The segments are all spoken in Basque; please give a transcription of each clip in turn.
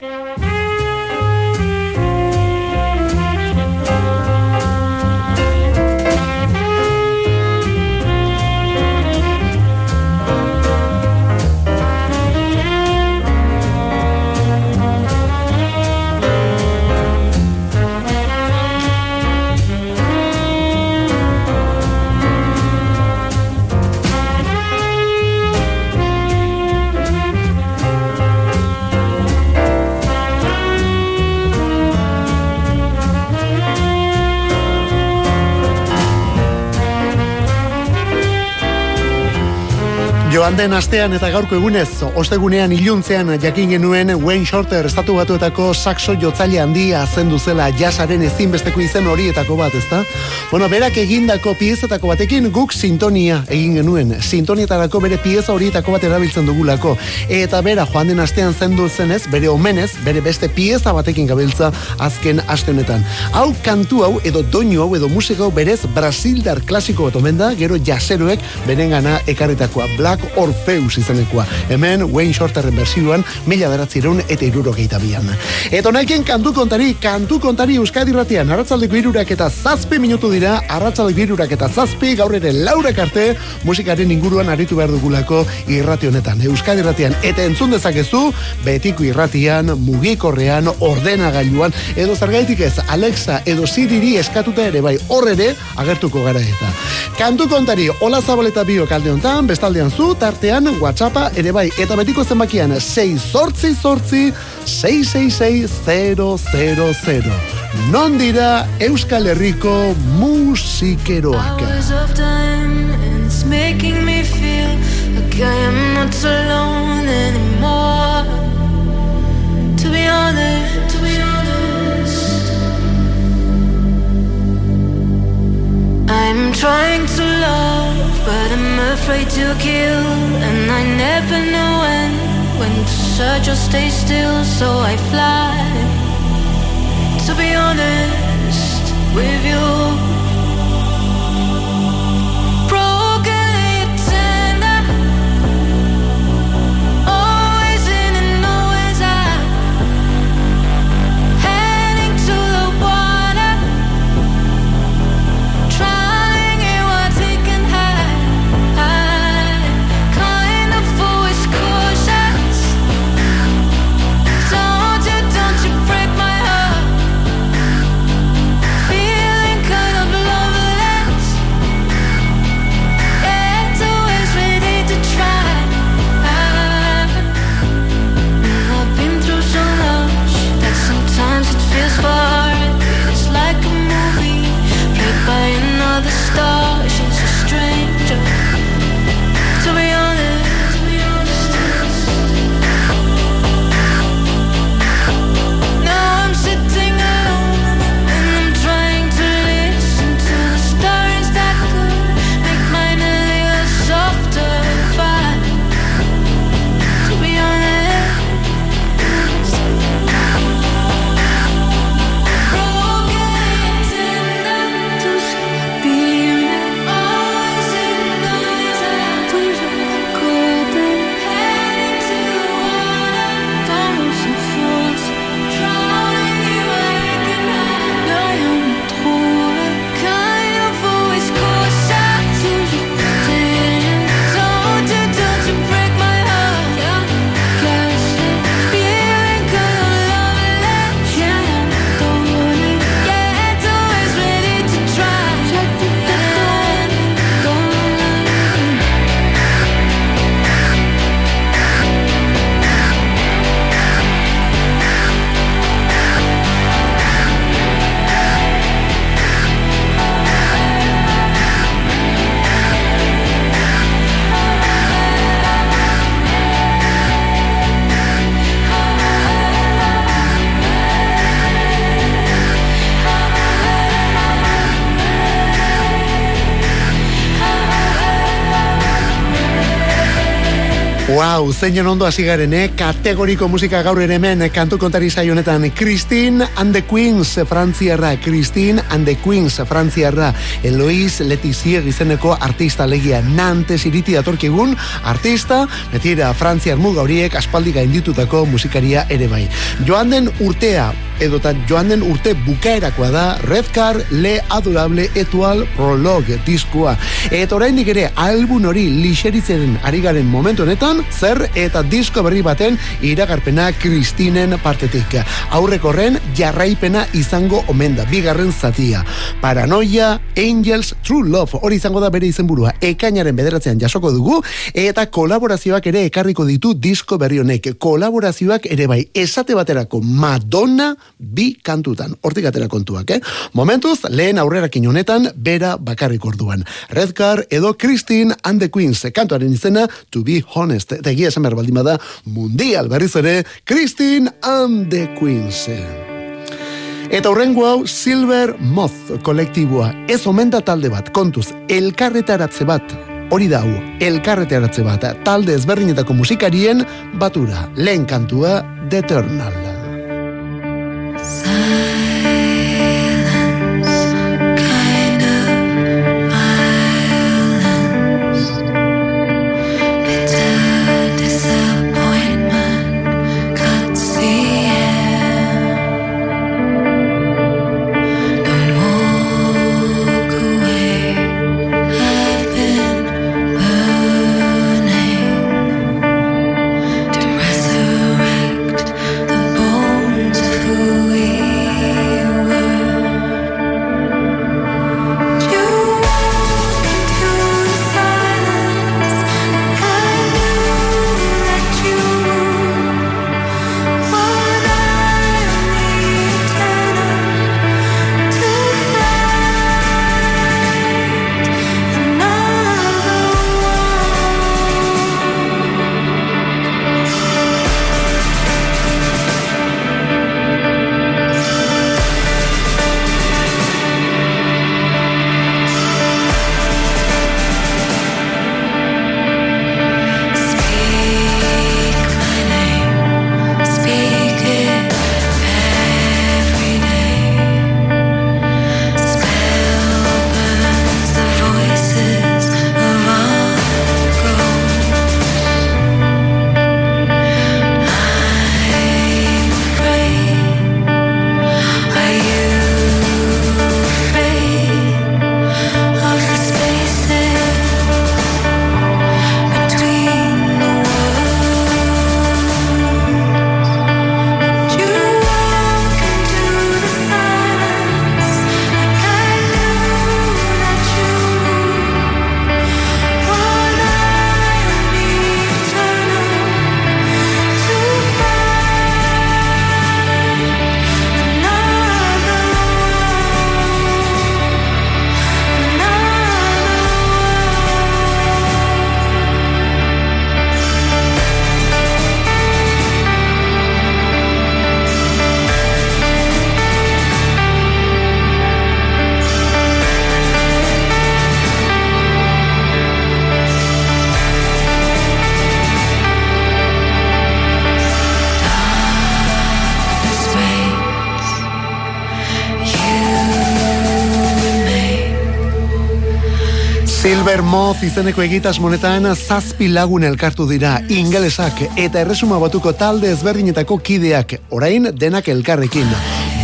Música Joan den astean eta gaurko egunez, ostegunean iluntzean jakin genuen Wayne Shorter estatu batuetako saxo jotzaile handia zendu zela jasaren ezinbesteko izen horietako bat, ezta? Bueno, berak egindako piezetako batekin guk sintonia egin genuen. Sintonietarako bere pieza horietako bat erabiltzen dugulako. Eta bera joan den astean zendu zenez, bere omenez, bere beste pieza batekin gabiltza azken aste honetan. Hau kantu hau edo doinu hau edo musika berez Brasildar klasiko bat omen da, gero jaseroek berengana ekarritakoa. Black Orpheus izanekoa. Hemen Wayne Shorterren berzioan mila beratzireun eta iruro bian. Eta honekin kantu kontari, kantu kontari Euskadi ratian, arratzaldeko irurak eta zazpi minutu dira, arratzaldeko irurak eta zazpi, gaur ere laurak arte, musikaren inguruan aritu behar dugulako irrati honetan. Euskadi ratian, eta entzun dezakezu, betiko irratian, mugikorrean, ordenagailuan, edo zargaitik ez, Alexa edo Siriri eskatuta ere bai, horre agertuko gara eta. Kantu kontari, hola zabaleta bio kalde honetan, bestaldean zu, tartean WhatsAppa ere bai. Eta betiko zenbakian 6 sortzi sortzi 666 Non dira Euskal Herriko musikeroak? Making me feel like I am not alone anymore. To be honest, to be honest I'm trying to love But I'm afraid to kill. And I never know when When to search or stay still. So I fly To be honest with you zeinen ondo hasi garen, eh? Kategoriko musika gaur ere hemen kantu kontari honetan Christine and the Queens Frantziarra, Christine and the Queens Frantziarra, Eloiz Letizier izeneko artista legia Nantes iriti datorkigun artista, betira Frantziar muga horiek aspaldi gainditutako musikaria ere bai. Joan den urtea, edota joan den urte bukaerakoa da Red Car Le Adorable Etual Prologue diskoa. Eta oraindik ere album hori lixeritzen ari garen momentu honetan, zer eta disko berri baten iragarpena Kristinen partetik. Aurreko horren jarraipena izango omen da, bigarren zatia. Paranoia, Angels, True Love, hori izango da bere izenburua. Ekainaren bederatzean jasoko dugu, eta kolaborazioak ere ekarriko ditu disko berri honek. Kolaborazioak ere bai, esate baterako Madonna bi kantutan. Hortik atera kontuak, eh? Momentuz, lehen aurrerakin honetan, bera bakarrik orduan. Redcar edo Christine and the Queens, kantuaren izena, to be honest, eta egia esan behar baldin bada, mundial berriz ere, Christine and the Queens. Eta horrengo hau Silver Moth kolektiboa. Ez omen da talde bat, kontuz, elkarretaratze bat, hori da hau, elkarretaratze bat, talde ezberdinetako musikarien batura, lehen kantua, The Eternal. Moz izeneko egitas monetan zazpi lagun elkartu dira ingelesak eta erresuma batuko talde ezberdinetako kideak orain denak elkarrekin.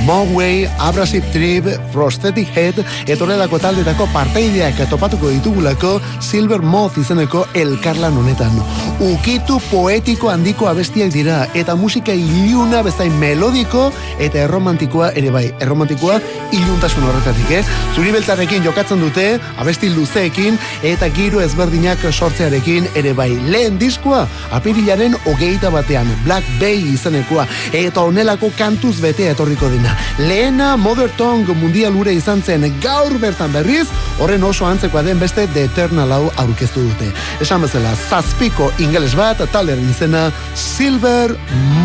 Moway, Abrasive Trip, Prosthetic Head, etoredako taldetako parteideak topatuko ditugulako Silver Moth izeneko elkarlan honetan. Ukitu poetiko handiko abestiak dira, eta musika iluna bezain melodiko eta erromantikoa ere bai. Erromantikoa iluntasun horretatik, eh? Zuri beltzarekin jokatzen dute, abesti luzeekin, eta giro ezberdinak sortzearekin ere bai. Lehen diskoa, apirilaren hogeita batean, Black Bay izenekoa, eta onelako kantuz bete etorriko Lehena Mother Tongue mundial ure izan zen gaur bertan berriz, horren oso antzekoa den beste The Eternal hau aurkeztu dute. Esan bezala, zazpiko ingeles bat, taler izena Silver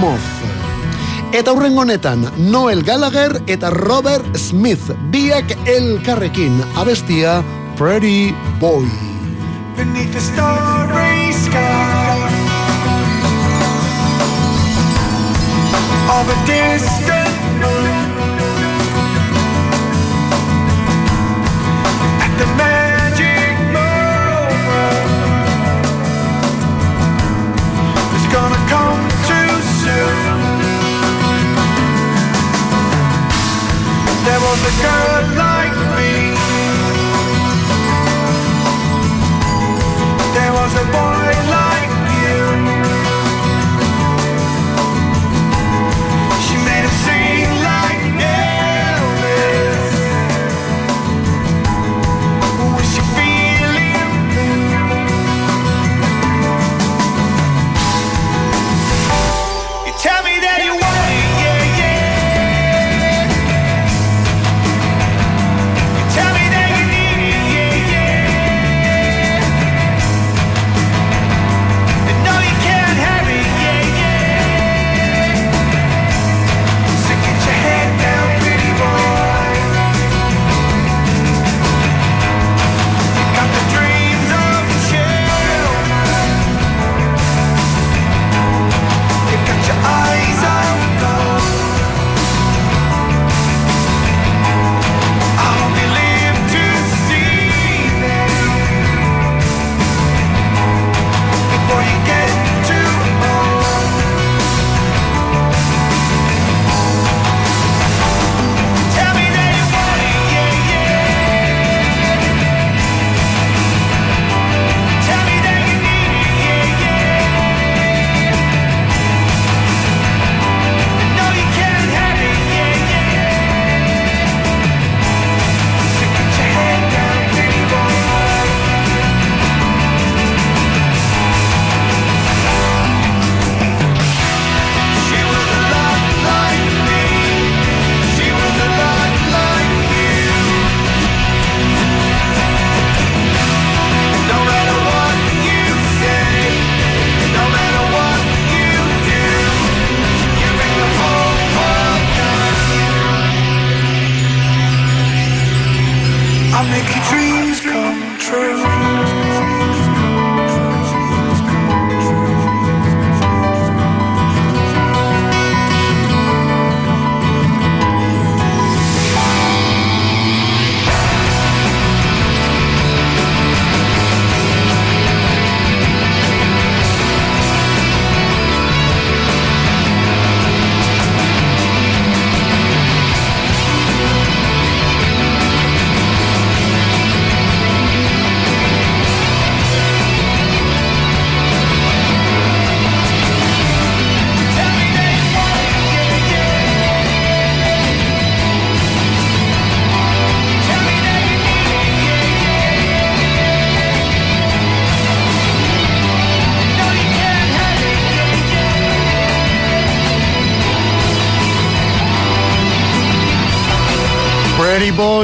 Moth. Eta hurrengo honetan, Noel Gallagher eta Robert Smith, biak elkarrekin, abestia Pretty Boy. Beneath the starry sky All the distance There was a girl like me.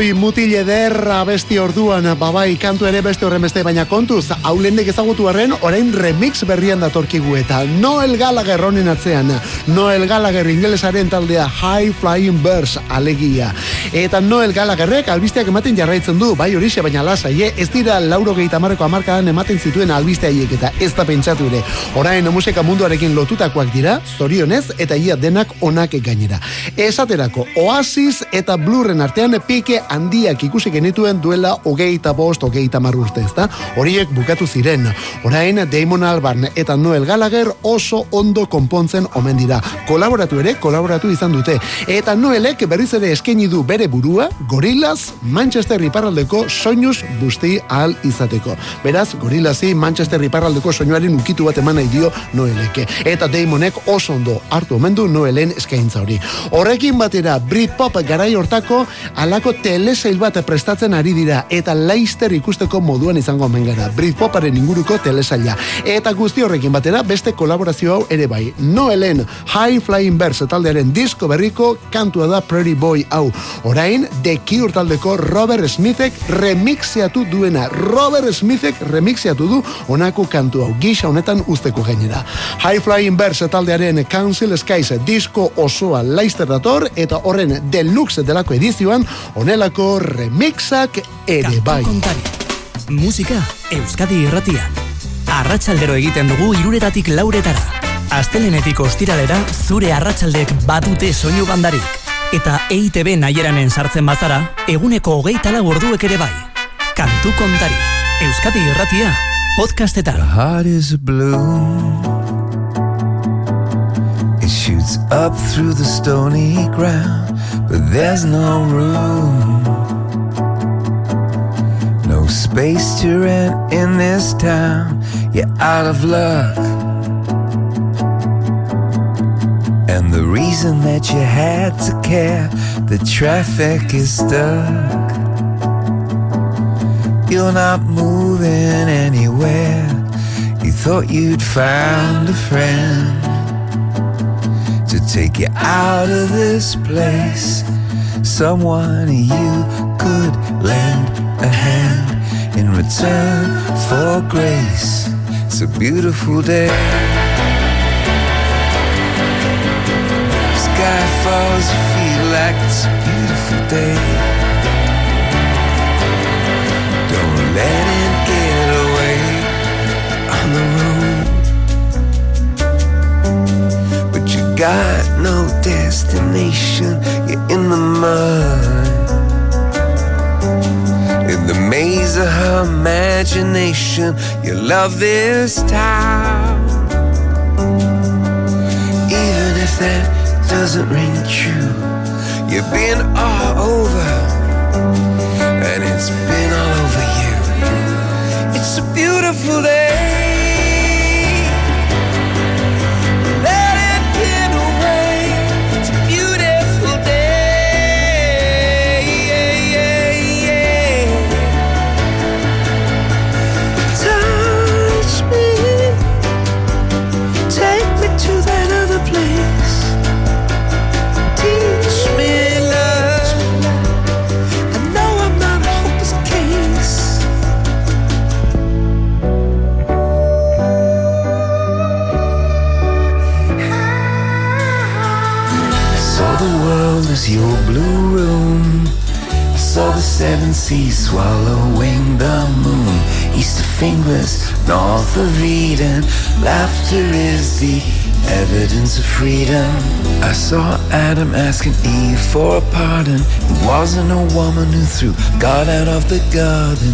Boy mutil ederra besti orduan babai kantu ere beste horren beste baina kontuz haulendek ezagutu arren orain remix berrian datorkigu eta Noel Gallagher honen atzean. Noel Gallagher ingelesaren taldea High Flying Birds alegia eta Noel Gallagherrek albisteak ematen jarraitzen du bai horixe baina lasai eh? ez dira lauro gehi tamarreko amarkadan ematen zituen albiste haiek eta ez da pentsatu ere orain musika munduarekin lotutakoak dira zorionez eta ia denak onak gainera esaterako Oasis eta Blurren artean pike handiak ikusi genituen duela hogeita bost, hogeita mar urte, ezta? Horiek bukatu ziren. Orain Damon Albarn eta Noel Gallagher oso ondo konpontzen omen dira. Kolaboratu ere, kolaboratu izan dute. Eta Noelek berriz ere eskaini du bere burua, Gorillaz, Manchester iparraldeko soinuz busti ahal izateko. Beraz, Gorillasi Manchester iparraldeko soinuaren ukitu bat eman nahi dio Noeleke. Eta Damonek oso ondo hartu omen du Noelen eskaintza hori. Horrekin batera, Britpop garai hortako alako telesail bat prestatzen ari dira eta Leicester ikusteko moduan izango omen gara. Britpoparen inguruko telesaila. Eta guzti horrekin batera beste kolaborazio hau ere bai. Noelen High Flying Birds taldearen disko berriko kantua da Prairie Boy hau. Orain The Cure taldeko Robert Smithek remixiatu duena. Robert Smithek remixiatu du honako kantu hau. Gisa honetan usteko gainera. High Flying Birds taldearen Council Skies disko osoa Leicester dator eta horren deluxe delako edizioan honelako remixak ere bai. Musika Euskadi irratian. Arratsaldero egiten dugu iruretatik lauretara. Astelenetik ostiralera zure arratsaldek badute soinu bandarik. Eta EITB naieranen sartzen bazara, eguneko hogeita lau orduek ere bai. Kantu kontari. Euskadi irratia, podcastetan. heart is blue. It shoots up through the stony ground, but there's no room. No space to rent in this town. You're out of luck. And the reason that you had to care, the traffic is stuck. You're not moving anywhere. You thought you'd found a friend to take you out of this place. Someone you could lend a hand in return for grace. It's a beautiful day. Falls, you feel like it's a beautiful day. Don't let it get away on the road. But you got no destination, you're in the mud. In the maze of her imagination, you love this town. Even if that doesn't ring true, you've been all over and it's been all over you. It's a beautiful day. Fingers, north of Eden. Laughter is the evidence of freedom. I saw Adam asking Eve for a pardon. It wasn't a woman who threw God out of the garden.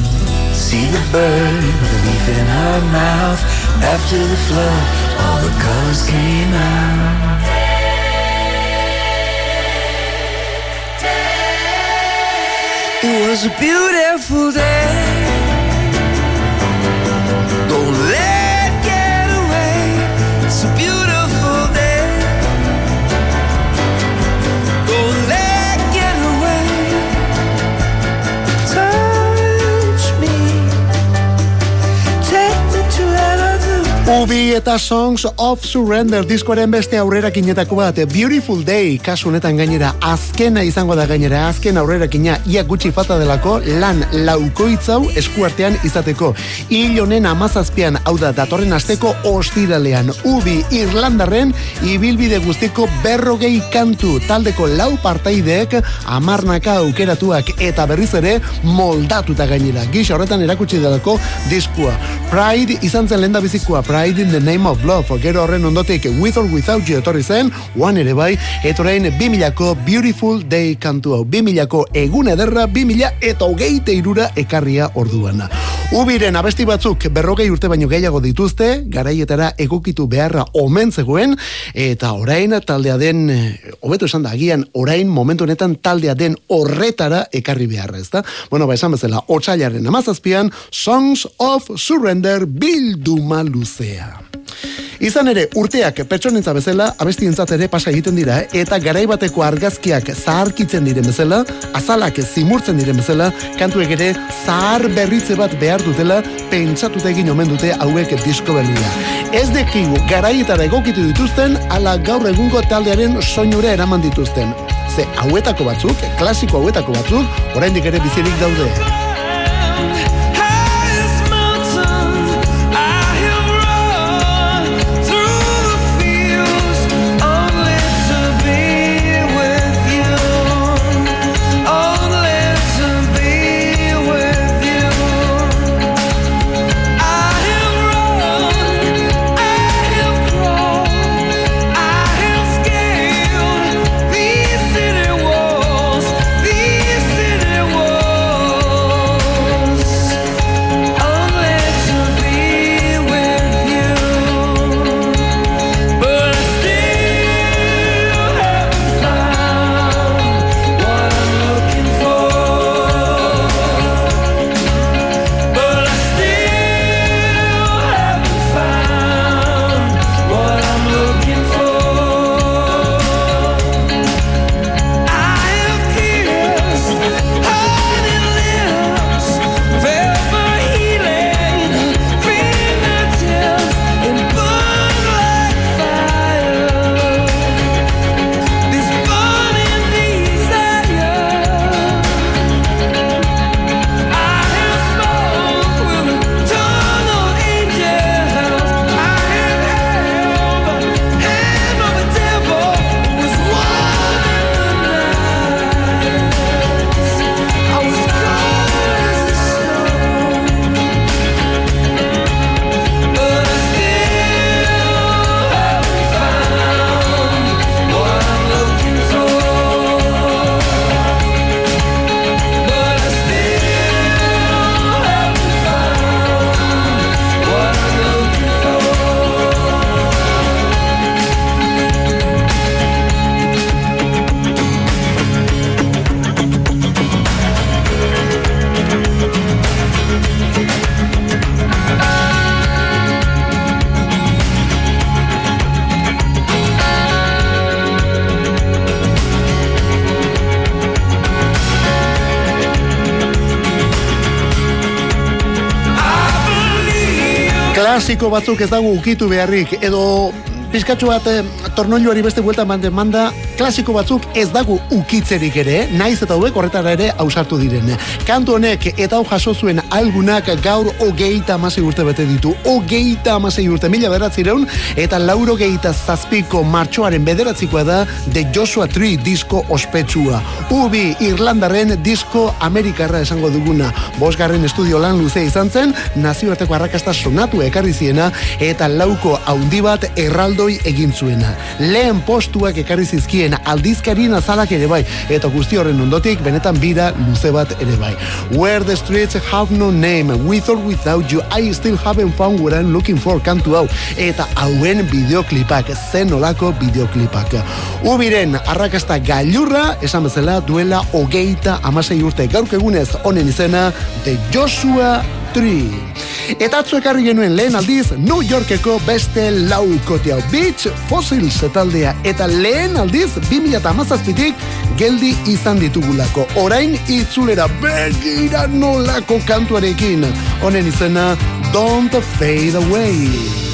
See the bird with a leaf in her mouth. After the flood, all the colors came out. It was a beautiful day. Ubi eta Songs of Surrender diskoaren beste aurrerakinetako bat Beautiful Day kasu honetan gainera azkena izango da gainera azken aurrerakina ia gutxi falta delako lan laukoitzau eskuartean izateko. Hil honen amazazpian hau da datorren asteko ostiralean Ubi Irlandarren ibilbide guztiko berrogei kantu taldeko lau partaideek amarnaka aukeratuak eta berriz ere moldatuta gainera. Gisa horretan erakutsi delako diskua Pride izan zen lenda bizikoa Pride in the Name of Love. Gero horren ondotik With or Without You etorri zen One ere bai. Eta orain 2000ko Beautiful Day kantu hau. 2000ko egun ederra 2000 eta hogeite irura ekarria orduana Ubiren abesti batzuk berrogei urte baino gehiago dituzte garaietara egokitu beharra omen zegoen eta orain taldea den hobeto esan da agian orain momentu honetan taldea den horretara ekarri beharra ezta? Bueno ba esan bezala otsailaren amazazpian Songs of Surrender bilduma luzea Izan ere, urteak pertsonentza bezala abestientzat ere pasa egiten dira, eta garaibateko argazkiak zaharkitzen diren bezala, azalak zimurtzen diren bezala, kantuek ere zahar berritze bat behar dutela, pentsatuta egin omen dute hauek disko berria. Ez dekigu garaietara egokitu dituzten, ala gaur egungo taldearen soinura eraman dituzten. Ze hauetako batzuk, klasiko hauetako batzuk, oraindik ere bizirik daude. Klasiko batzuk ez dago ukitu beharrik, edo pizkatxo bat eh, tornoiluari beste buelta mande manda, klasiko batzuk ez dago ukitzerik ere, naiz eta hauek horretara ere ausartu diren. Kantu honek eta hau jaso zuen algunak gaur hogeita amasei urte bete ditu, hogeita amasei urte, mila beratzireun, eta lauro geita zazpiko martxoaren bederatzikoa da The Joshua Tree disko ospetsua. Ubi Irlandaren disko Amerikarra esango duguna. Bosgarren estudio lan luze izan zen, nazioarteko arrakasta sonatu ekarri ziena, eta lauko haundi bat erraldoi egin zuena. Lehen postuak ekarri zizkien aldizkarien azalak ere bai, eta guzti horren ondotik benetan bira luze bat ere bai. Where the streets have no name, with or without you, I still haven't found what I'm looking for kantu hau, eta hauen bideoklipak, zen olako bideoklipak. Ubiren arrakasta gailurra, esan bezala duela hogeita amasei urte gaurk egunez honen izena, The Joshua Tree. Eta atzo ekarri genuen lehen aldiz New Yorkeko beste laukotea Beach Fossils taldea eta lehen aldiz 2017tik geldi izan ditugulako. Orain itzulera begira nolako kantuarekin. Honen izena Don't Fade Away.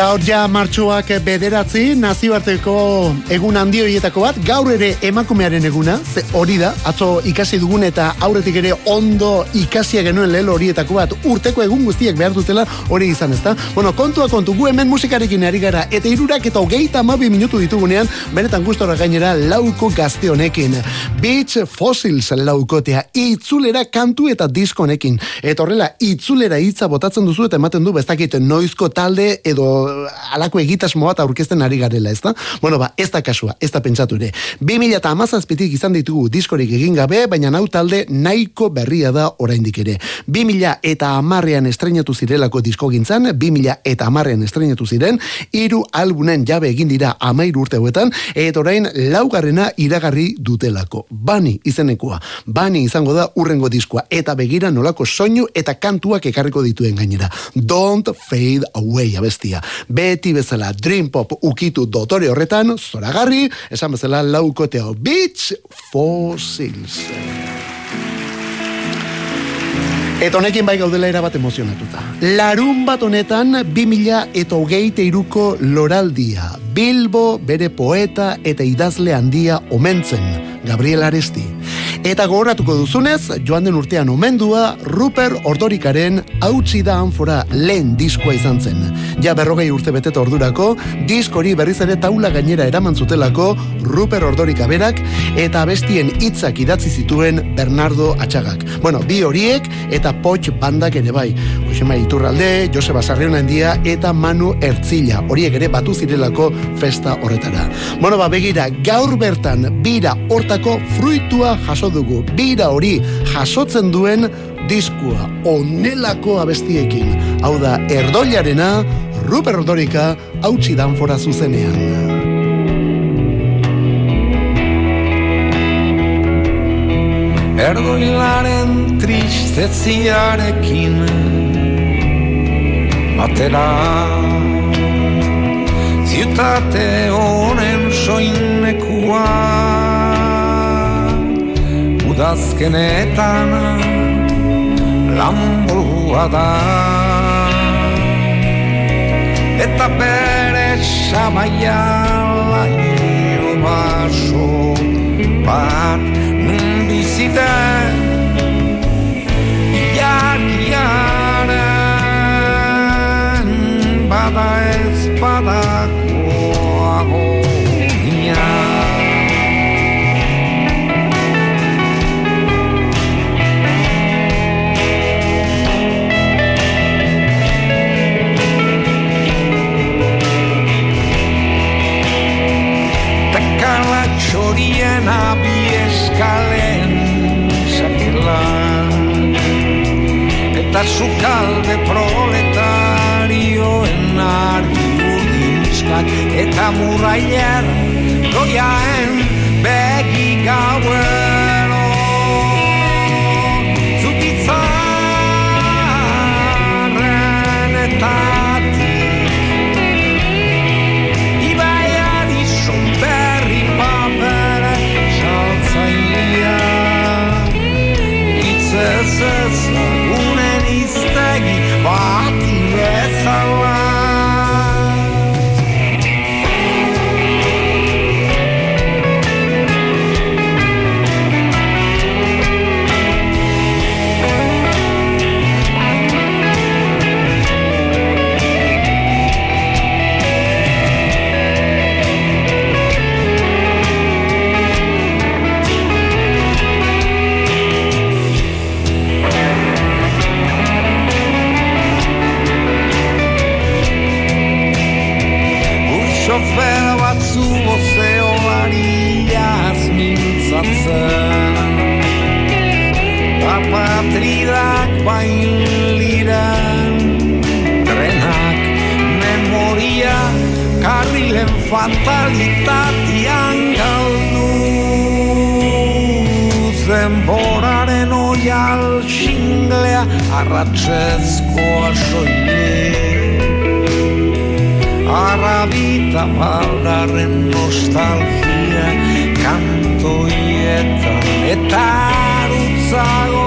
Gaur ja martxoak bederatzi, nazioarteko egun handi horietako bat, gaur ere emakumearen eguna, ze hori da, atzo ikasi dugun eta aurretik ere ondo ikasia genuen lehelo horietako bat, urteko egun guztiek behar dutela hori izan ezta. Bueno, kontua kontu, gu hemen musikarekin ari gara, eta irurak eta hogeita amabi minutu ditugunean, benetan gustora gainera lauko gazte honekin. Beach Fossils laukotea, itzulera kantu eta disko honekin. Eta horrela, itzulera hitza botatzen duzu eta ematen du, bestakit noizko talde edo alako egitasmo bat aurkezten ari garela, ezta? Bueno, ba, ez da kasua, ez da pentsatu ere. 2000 eta amazazpitik izan ditugu diskorik egin gabe, baina nau talde nahiko berria da oraindik ere. 2000 eta amarrean estrenatu zirelako disko gintzan, 2000 eta amarrean estrenatu ziren, hiru albunen jabe egin dira amairu urte hauetan, eta orain laugarrena iragarri dutelako. Bani izenekoa, bani izango da urrengo diskoa, eta begira nolako soinu eta kantuak ekarriko dituen gainera. Don't fade away abestia. Beti bezala Dream Pop ukitu dotore horretan, zoragarri, esan bezala laukoteo Beach Fossils. Eta honekin bai gaudela erabat emozionatuta. Larun bat honetan 2000 eta hogeite iruko loraldia. Bilbo bere poeta eta idazle handia omentzen, Gabriel Aresti. Eta gogoratuko duzunez, joan den urtean omendua, Ruper Ordorikaren hautsi da anfora lehen diskoa izan zen. Ja berrogei urte beteta ordurako, diskori berriz ere taula gainera eraman zutelako Ruper Ordorika berak eta abestien hitzak idatzi zituen Bernardo Atxagak. Bueno, bi horiek eta Poch bandak ere bai. Josema Iturralde, Joseba Sarrionandia eta Manu Ertzilla. Horiek ere batu zirelako festa horretara. Bueno, ba, begira, gaur bertan bira hortako fruitua jaso dugu. Bira hori jasotzen duen diskua onelako abestiekin. Hau da, erdoilarena, Ruper Ordorika, hautsi danfora zuzenean. Erdoilaren tristeziarekin Batera Ziutate honen soinekua Udazkenetan Lamburua da. Eta bere sabaia Laino baso Bat nun biziten Ilargiaren Bada ez badako agonia jeg en bag i gaver Bain Trenak memoria karrilen fatalitatean galdu. Zenboraren oial xinglea arratsezkoa soilik Arrabita baldarren nostalgia kantoietan eta arutzago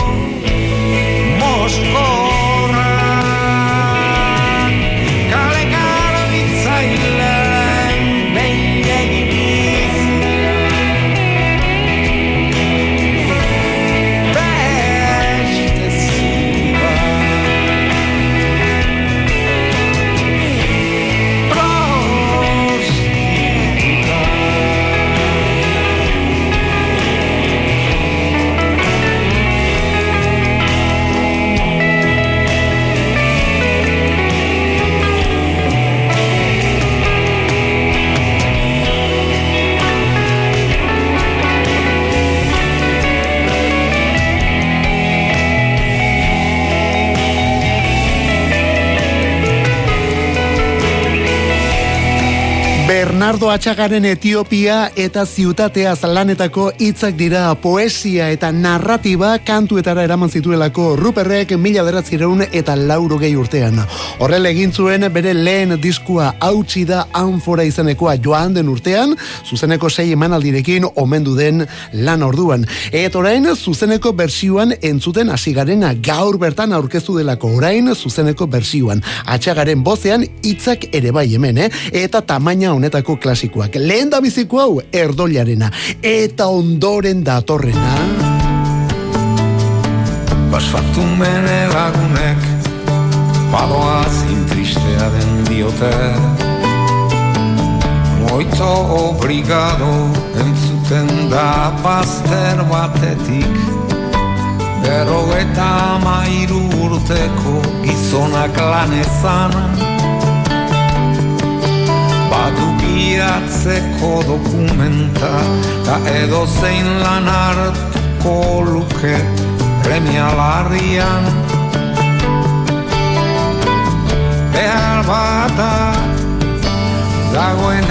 Bernardo Atxagaren Etiopia eta ziutatea lanetako hitzak dira poesia eta narratiba kantuetara eraman zituelako Ruperrek mila beratzireun eta lauro gehi urtean. Horrela egin zuen bere lehen diskua hautsi da anfora izenekoa joan den urtean, zuzeneko sei emanaldirekin omendu den lan orduan. Eta orain zuzeneko bersioan entzuten hasi garena gaur bertan aurkeztu delako orain zuzeneko bersioan. Atxagaren bozean hitzak ere bai hemen, eh? eta tamaina honetako klasikoak. Lehen da biziko hau erdoliarena eta ondoren datorrena. Basfatu mene lagunek Badoa zin tristea den diote Moito obrigado entzuten da paster batetik Bero eta mairu urteko gizonak lanezan Badu giatzeko dokumenta Ta edo zein lan hartuko luke premia larrian. Behar bata dagoen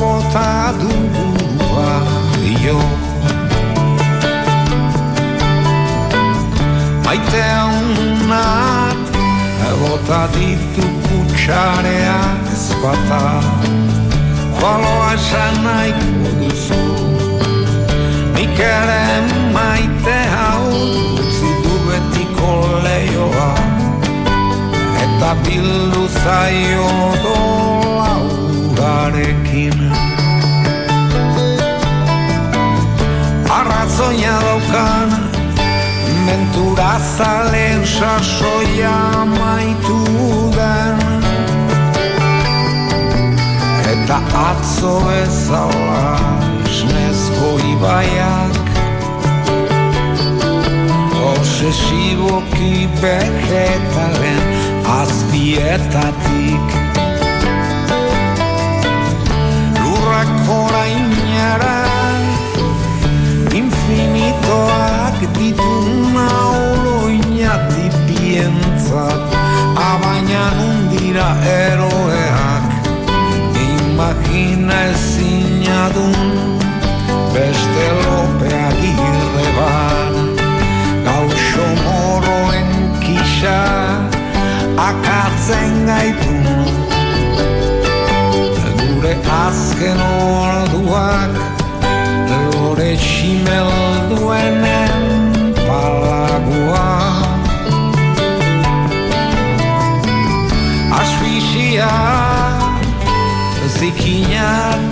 bota dugua dio. Maite haunat bota ditu kutsareak ezpata Baloa esan nahiko duzu Nik ere maite hau utzi du betiko leioa Eta bildu zaio dola urarekin Arrazoia daukan mentura zalen sasoia maitu den. Eta atzo bezala esnezko ibaiak. Obsesiboki vegetalen azpietatik. Lurrak orainara Infinitoak bientzat Abaina nundira eroeak. Imagina ezinadun Beste lopea girre bat. Gauxo moroen kisa Akatzen gaitu. Gure azken orduak Lore ximelduenen magia Ziquinha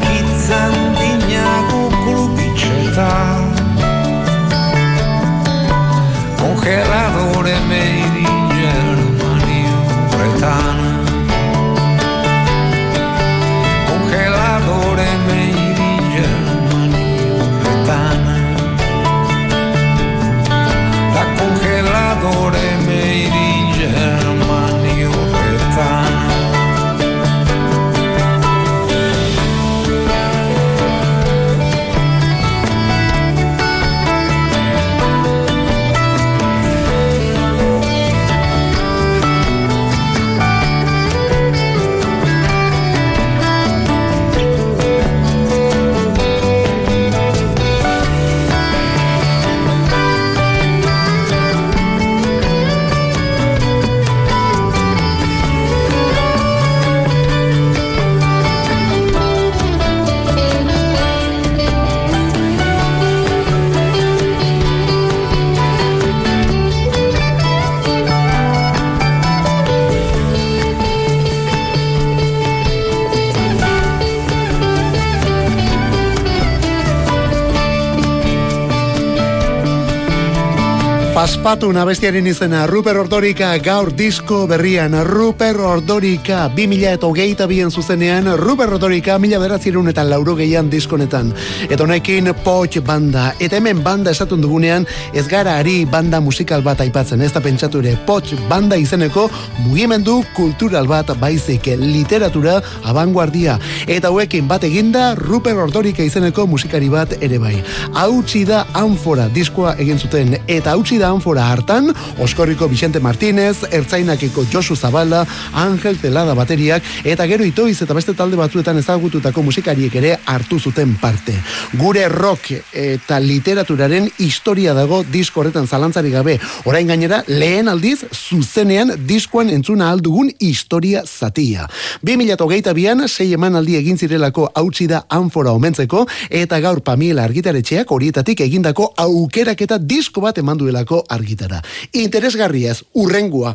Paspatu nabestiaren izena Ruper Ordorika gaur disko berrian. Ruper Ordorika 2000 eta hogeita bien zuzenean Ruper Ordorika mila beratzirun eta lauro gehian diskonetan Eta honekin Poch banda. Eta hemen banda esatun dugunean ez gara ari banda musikal bat aipatzen. Ez da pentsatu ere Poch banda izeneko mugimendu kultural bat baizik literatura abanguardia. Eta hauekin bat eginda Ruper Ordorika izeneko musikari bat ere bai. Hautsi da Anfora diskoa egin zuten. Eta hautsi da anfora hartan, Oskorriko Vicente Martínez, Ertzainakeko Josu Zabala, Angel Telada bateriak, eta gero itoiz eta beste talde batzuetan ezagututako musikariek ere hartu zuten parte. Gure rock eta literaturaren historia dago disko horretan zalantzari gabe. Orain gainera, lehen aldiz, zuzenean diskoan entzuna aldugun historia zatia. 2008an, sei emanaldi egin zirelako hautsi da anfora omentzeko, eta gaur Pamiela argitaretxeak horietatik egindako aukeraketa disko bat eman duelako argitara. Interesgarriaz, urrengua,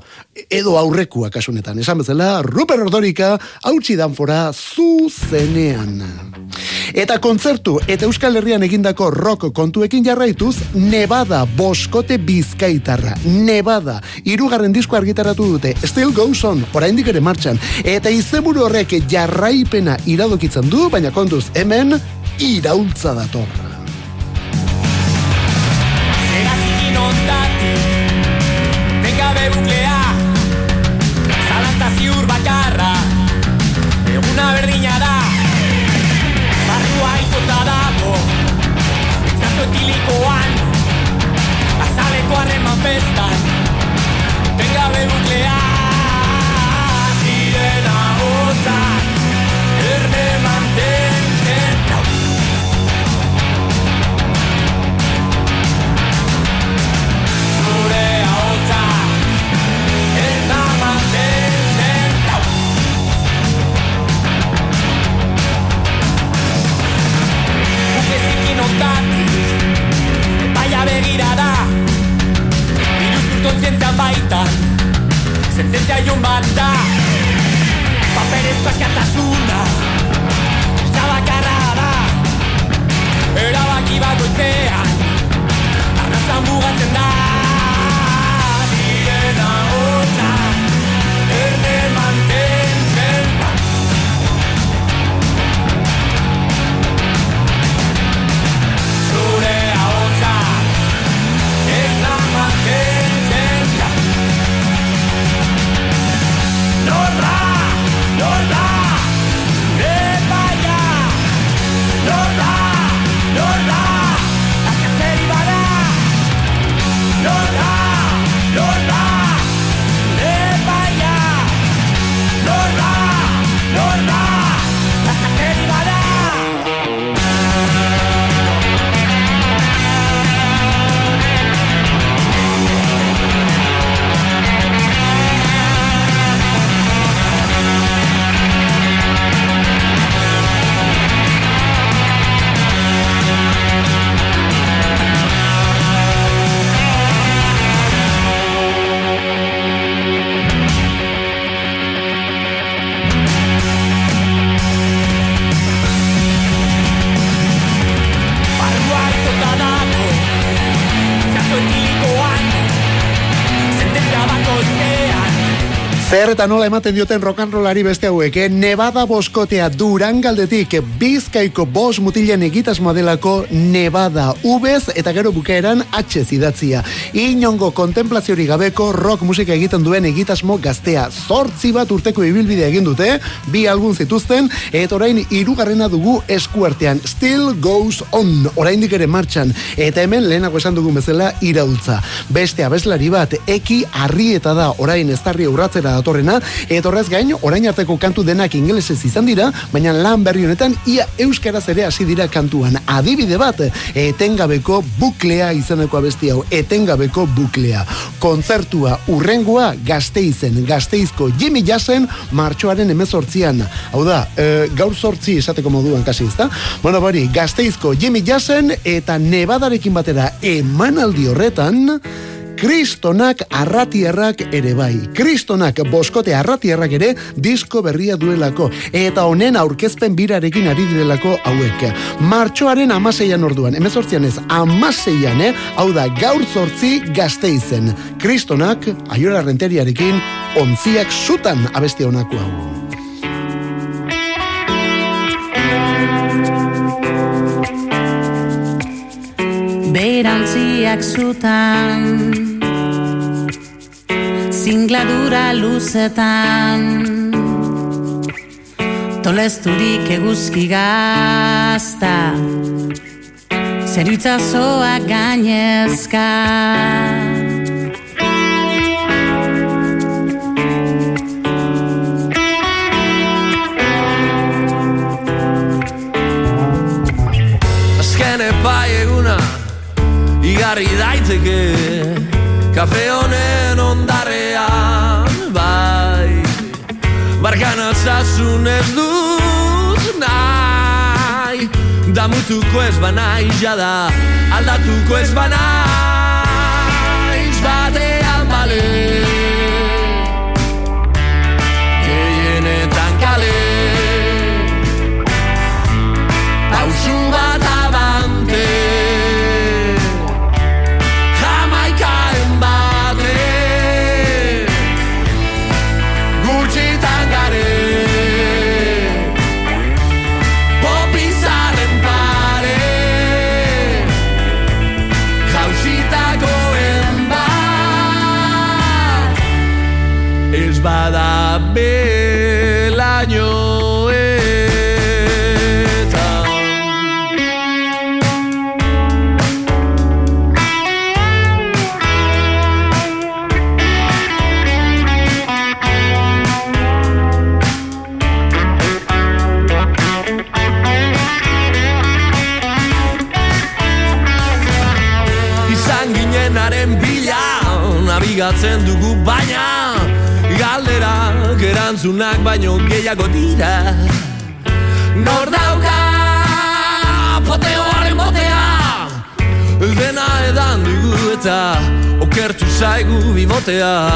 edo aurrekua kasunetan. Esan bezala, Ruper Ordorika, hautsi da anfora zuzenean. Eta kontzertu eta Euskal Herrian egindako rock kontuekin jarraituz, Nevada boskote bizkaitarra. Nevada, irugarren disko argitaratu dute, Still Goes On, oraindik ere martxan. Eta izeburu horrek jarraipena iradokitzen du, baina kontuz hemen, iraultza datorra. Eta nola ematen dioten rollari beste hauek, eh? Nevada boskotea Durangaldetik Bizkaiko bos mutilen egitasmoa delako Nevada Ubez eta gero bukaeran H zidatzia. Inongo kontemplaziori gabeko rock musika egiten duen egitasmo gaztea. Zortzi bat urteko ibilbidea egin dute, bi algun zituzten, eta orain hirugarrena dugu eskuartean. Still goes on, oraindik ere martxan. Eta hemen lehenago esan dugun bezala iraultza. Beste abeslari bat, eki harrieta da orain eztarri urratzera datorrena, eta horrez gain, orain arteko kantu denak ingelesez izan dira, baina lan berri honetan ia euskaraz ere hasi dira kantuan. Adibide bat, etengabeko buklea izeneko abesti hau, etengabeko buklea. Kontzertua urrengoa gazteizen, gazteizko Jimmy Jassen martxoaren emezortzian. Hau da, e, gaur sortzi esateko moduan kasi, ezta? Bueno, bari, gazteizko Jimmy Jassen eta Nevadarekin batera emanaldi horretan, Kristonak arratierrak ere bai. Kristonak boskote arratierrak ere disko berria duelako. Eta honen aurkezpen birarekin ari direlako hauek. Martxoaren amaseian orduan. Hemezortzian ez, amaseian, eh? Hau da, gaur zortzi gazte izen. Kristonak, aiora renteriarekin, ontziak sutan abesti honako hau. Beirantziak zutan zingladura luzetan. Tolesturik eguzki gazta. Zerutza zoa gainezka. Azkene bai eguna Igarri daiteke Igarri daiteke kafe honen ondarrean bai. Barkan atzazun ez duz nahi. Damutuko ez banai jada aldatuko ez banai te da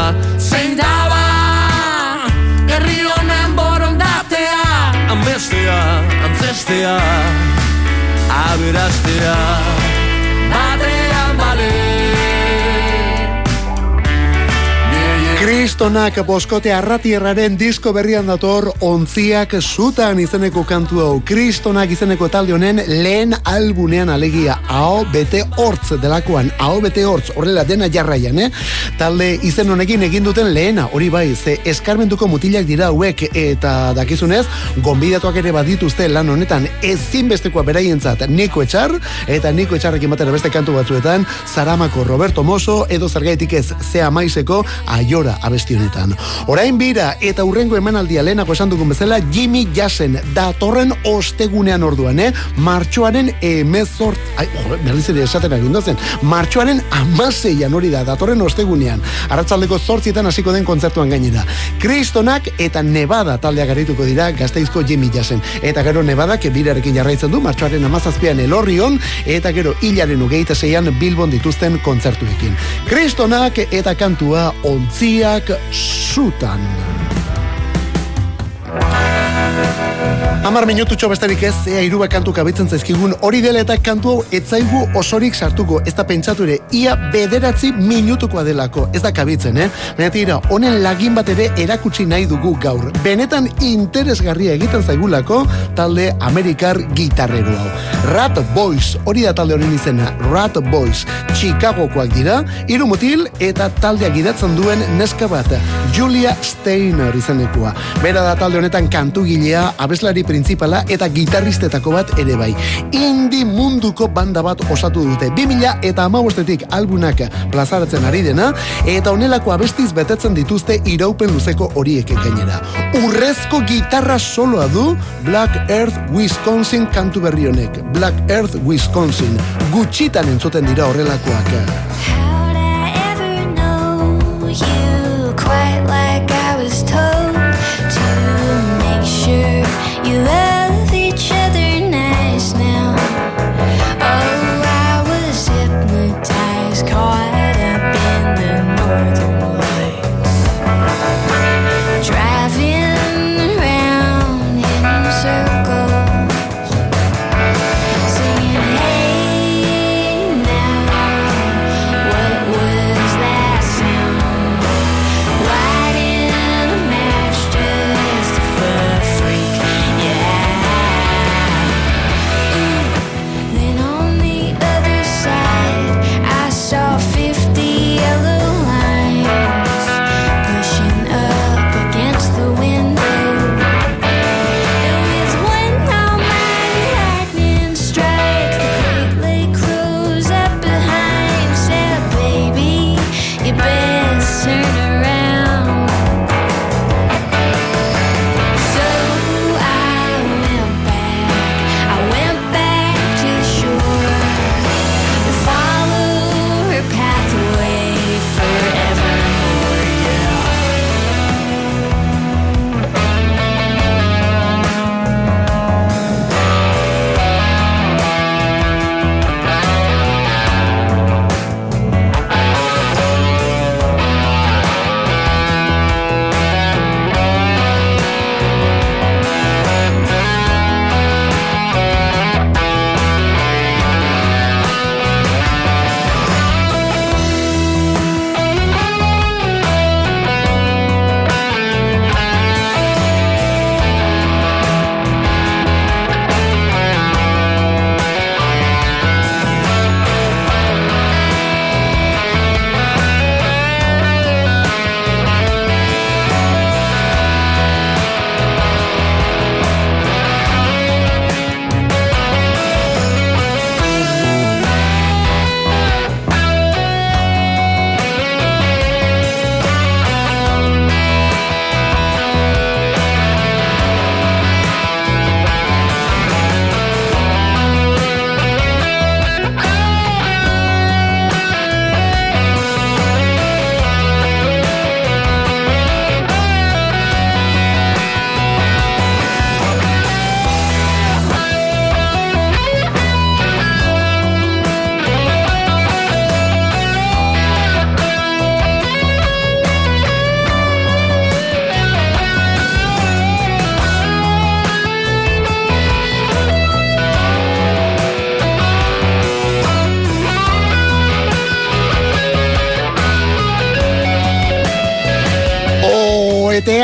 Kristonak boskote arratierraren disko berrian dator ontziak zutan izeneko kantu hau. Kristonak izeneko talde honen lehen albunean alegia. Hau bete hortz delakoan. Hau bete hortz. Horrela dena jarraian, eh? Talde izen honekin egin duten lehena. Hori bai, ze eskarmentuko mutilak dira hauek eta dakizunez, gonbidatuak ere badituzte lan honetan ezinbestekoa beraientzat Niko Etxar eta Niko Etxarrekin batera beste kantu batzuetan Zaramako Roberto Moso edo zergaitik ez zea maizeko aiora abesti honetan. Orain bira eta urrengo emanaldia lehenako esan dugun bezala Jimmy Jassen datorren ostegunean orduan, eh? Martxoaren emezort... Ai, berriz ere esaten ari zen. Martxoaren amaseian hori da, datorren ostegunean. Arratzaldeko zortzietan hasiko den kontzertuan gainera. Kristonak eta Nevada taldea garituko dira gazteizko Jimmy Jassen. Eta gero Nevada, birarekin jarraitzen du, martxoaren amazazpian elorrion, eta gero hilaren ugeita zeian Bilbon dituzten kontzertuekin. Kristonak eta kantua ontziak zutan. Amar minututxo besterik ez, ea iruba kantu kabitzen zaizkigun, hori dela eta kantu hau etzaigu osorik sartuko, ez da pentsatu ere, ia bederatzi minutukoa delako, ez da kabitzen, eh? Baina tira, honen lagin bat ere erakutsi nahi dugu gaur. Benetan interesgarria egiten zaigulako talde Amerikar gitarrero hau. Rat Boys, hori da talde honen izena, Rat Boys, Chicagokoak dira, hiru mutil eta taldea gidatzen duen neska bat, Julia Steiner izanekoa. Bera da talde honetan kantugilea, abeslari printzipala eta gitarristetako bat ere bai. Indi munduko banda bat osatu dute. 2000 eta amabostetik albunak plazaratzen ari dena, eta honelako abestiz betetzen dituzte iraupen luzeko horiek gainera. Urrezko gitarra soloa du Black Earth Wisconsin kantu berri honek. Black Earth Wisconsin. Gutxitan entzuten dira horrelakoak.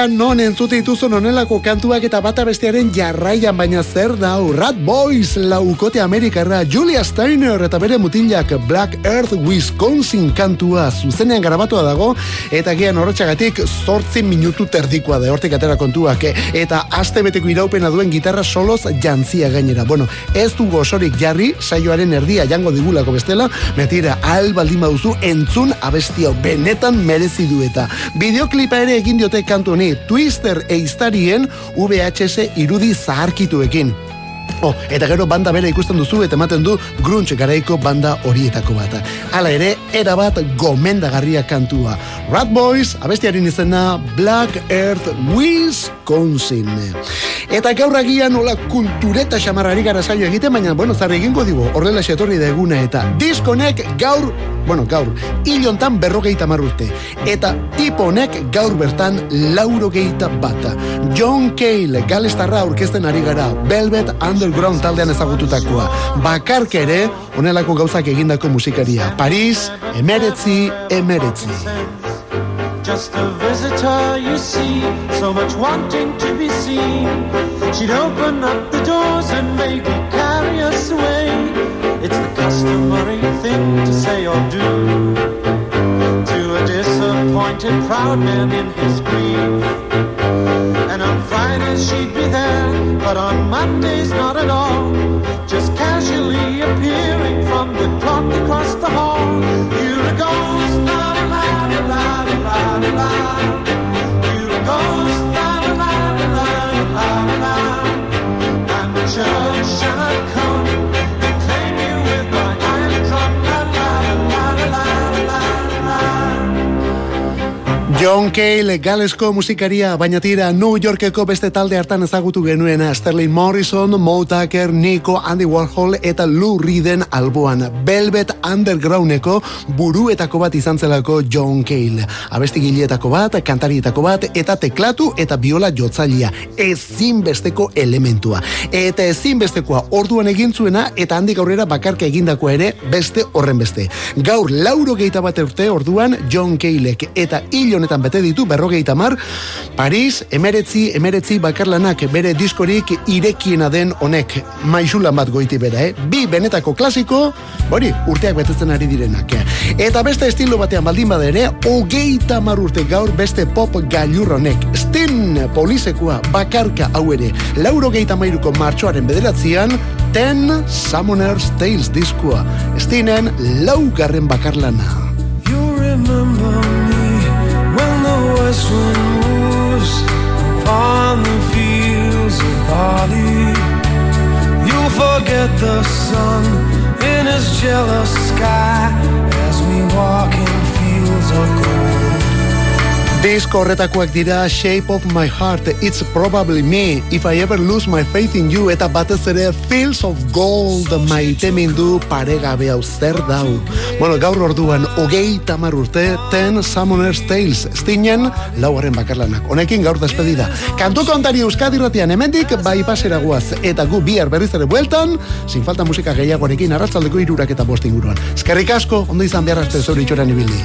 Betean non entzute dituzun onelako kantuak eta bata bestearen jarraian baina zer da Rat Boys laukote Amerikarra Julia Steiner eta bere mutilak Black Earth Wisconsin kantua zuzenean grabatua dago eta gian horretxagatik zortzi minutu terdikoa da. Hortik atera kontuak eta aste beteko iraupena duen gitarra soloz jantzia gainera. Bueno, ez dugu osorik jarri saioaren erdia jango digulako bestela metira al baldin baduzu entzun abesti hau benetan merezi du eta. Bideoklipa ere egin diote kantu honi Twister eiztarien VHS irudi zaharkituekin Oh, eta gero banda bera ikusten duzu eta ematen du grunge garaiko banda horietako bat. Hala ere, era bat gomendagarria kantua. Rat Boys, abestiaren izena Black Earth Wisconsin. Eta gaur agian nola kultureta xamarrari gara saio egiten, baina, bueno, zarri egingo digo, horrela xetorri da eguna eta diskonek gaur, bueno, gaur, hilontan berrogeita marrute. Eta tiponek gaur bertan laurogeita bat. John Cale, galestarra aurkezten ari gara, Velvet Underground taldean ezagututakoa. Bakarke ere, onelako gauzak egindako musikaria. Paris, emeretzi, emeretzi. Just a visitor, you see, so much wanting to be seen. She'd open up the doors and maybe carry us away. It's the customary thing to say or do to a disappointed proud man in his grief. And on Fridays she'd be there, but on Mondays not at all. Just casually appearing from the clock across the hall. Sunshine. John Cale, galesko musikaria, baina tira New Yorkeko beste talde hartan ezagutu genuena Sterling Morrison, Moe Tucker, Nico, Andy Warhol eta Lou Reeden alboan. Velvet Undergroundeko buruetako bat izan zelako John Cale. Abesti gileetako bat, kantarietako bat, eta teklatu eta biola jotzailea. Ezinbesteko elementua. Eta ezinbestekoa orduan egin zuena eta handik aurrera bakarka egindakoa ere beste horren beste. Gaur lauro geita bat urte orduan John Calek eta hil honetan bete ditu berrogeita mar Paris, emeretzi, emeretzi bakarlanak bere diskorik irekiena den honek maixulan bat goiti bera, eh? Bi benetako klasiko, hori, urteak betetzen ari direnak. Eta beste estilo batean baldin bada ere, hogeita mar urte gaur beste pop gailur honek. Stin polizekoa bakarka hau ere, lauro geita mairuko martxoaren bederatzean, Ten Summoner's Tales diskoa. Stinen laugarren bakarlana. Upon the fields of barley. You'll forget the sun in his jealous sky as we walk in fields of gold. Disko horretakoak dira Shape of My Heart, It's Probably Me, If I Ever Lose My Faith in You, eta batez ere Fields of Gold maite mindu paregabe hau zer dau. Bueno, gaur orduan, hogei tamar urte, Ten Summoner's Tales, stinen lauaren bakarlanak. Honekin gaur despedida. Kantu kontari Euskadi ratian, hemendik bai pasera guaz, eta gu bihar berriz ere bueltan, sin falta musika gehiagoarekin arratzaldeko irurak eta bost inguruan. Eskerrik asko, ondo izan behar arte zure itxoran ibili.